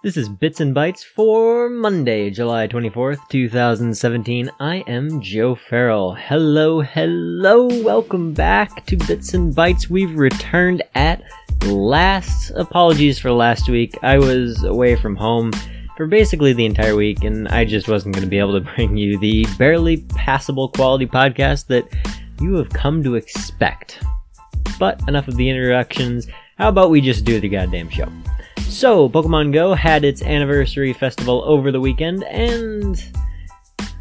This is Bits and Bytes for Monday, July 24th, 2017. I am Joe Farrell. Hello, hello, welcome back to Bits and Bytes. We've returned at last. Apologies for last week. I was away from home for basically the entire week, and I just wasn't going to be able to bring you the barely passable quality podcast that you have come to expect. But enough of the introductions. How about we just do the goddamn show? So, Pokemon Go had its anniversary festival over the weekend, and.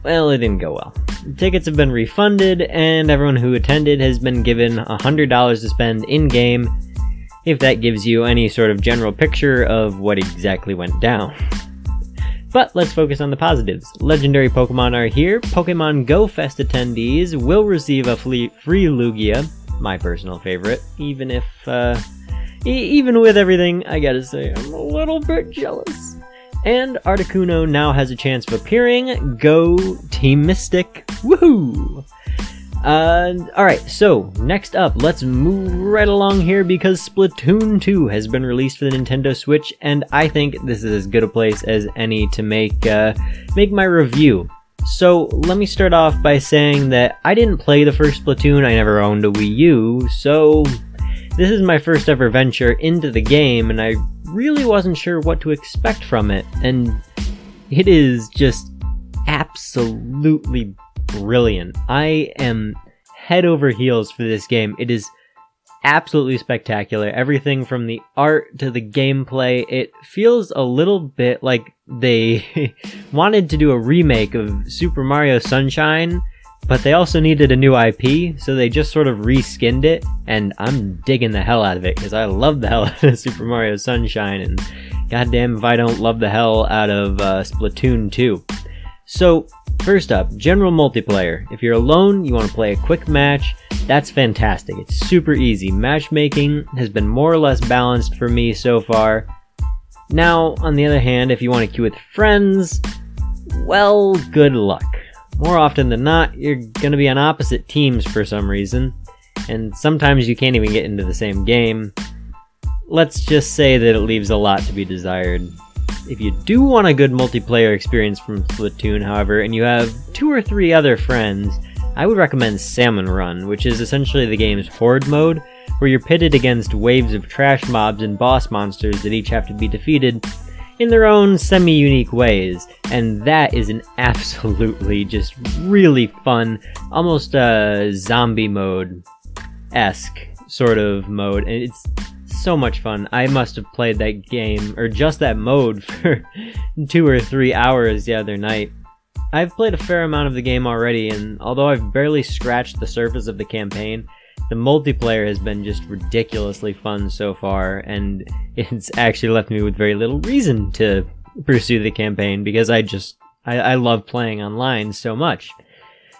Well, it didn't go well. Tickets have been refunded, and everyone who attended has been given $100 to spend in game, if that gives you any sort of general picture of what exactly went down. But let's focus on the positives. Legendary Pokemon are here. Pokemon Go Fest attendees will receive a free Lugia, my personal favorite, even if, uh, even with everything, I gotta say, I'm a little bit jealous. And Articuno now has a chance of appearing. Go Team Mystic! Woohoo! Uh, alright, so next up, let's move right along here because Splatoon 2 has been released for the Nintendo Switch, and I think this is as good a place as any to make, uh, make my review. So let me start off by saying that I didn't play the first Splatoon, I never owned a Wii U, so this is my first ever venture into the game, and I really wasn't sure what to expect from it, and it is just absolutely brilliant. I am head over heels for this game. It is absolutely spectacular. Everything from the art to the gameplay, it feels a little bit like they wanted to do a remake of Super Mario Sunshine but they also needed a new IP, so they just sort of reskinned it, and I'm digging the hell out of it because I love the hell out of Super Mario Sunshine, and goddamn if I don't love the hell out of uh, Splatoon 2. So, first up, general multiplayer. If you're alone, you want to play a quick match, that's fantastic. It's super easy. Matchmaking has been more or less balanced for me so far. Now, on the other hand, if you want to queue with friends, well, good luck more often than not, you're going to be on opposite teams for some reason, and sometimes you can't even get into the same game. Let's just say that it leaves a lot to be desired. If you do want a good multiplayer experience from Splatoon, however, and you have two or three other friends, I would recommend Salmon Run, which is essentially the game's Horde mode, where you're pitted against waves of trash mobs and boss monsters that each have to be defeated in their own semi unique ways. And that is an absolutely just really fun, almost a zombie mode esque sort of mode. And it's so much fun. I must have played that game, or just that mode, for two or three hours the other night. I've played a fair amount of the game already, and although I've barely scratched the surface of the campaign, the multiplayer has been just ridiculously fun so far, and it's actually left me with very little reason to pursue the campaign because I just I, I love playing online so much.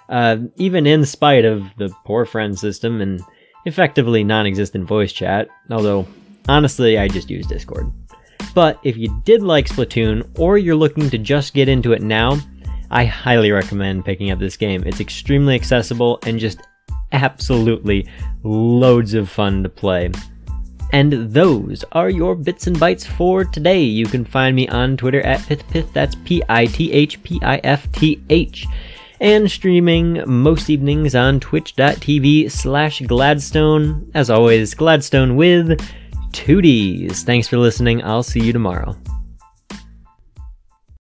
Uh, even in spite of the poor friend system and effectively non-existent voice chat, although honestly I just use Discord. But if you did like Splatoon or you're looking to just get into it now, I highly recommend picking up this game. It's extremely accessible and just absolutely loads of fun to play. And those are your bits and bytes for today. You can find me on Twitter at PithPifth, that's P I T H P I F T H, and streaming most evenings on twitch.tv slash Gladstone. As always, Gladstone with two Ds. Thanks for listening. I'll see you tomorrow.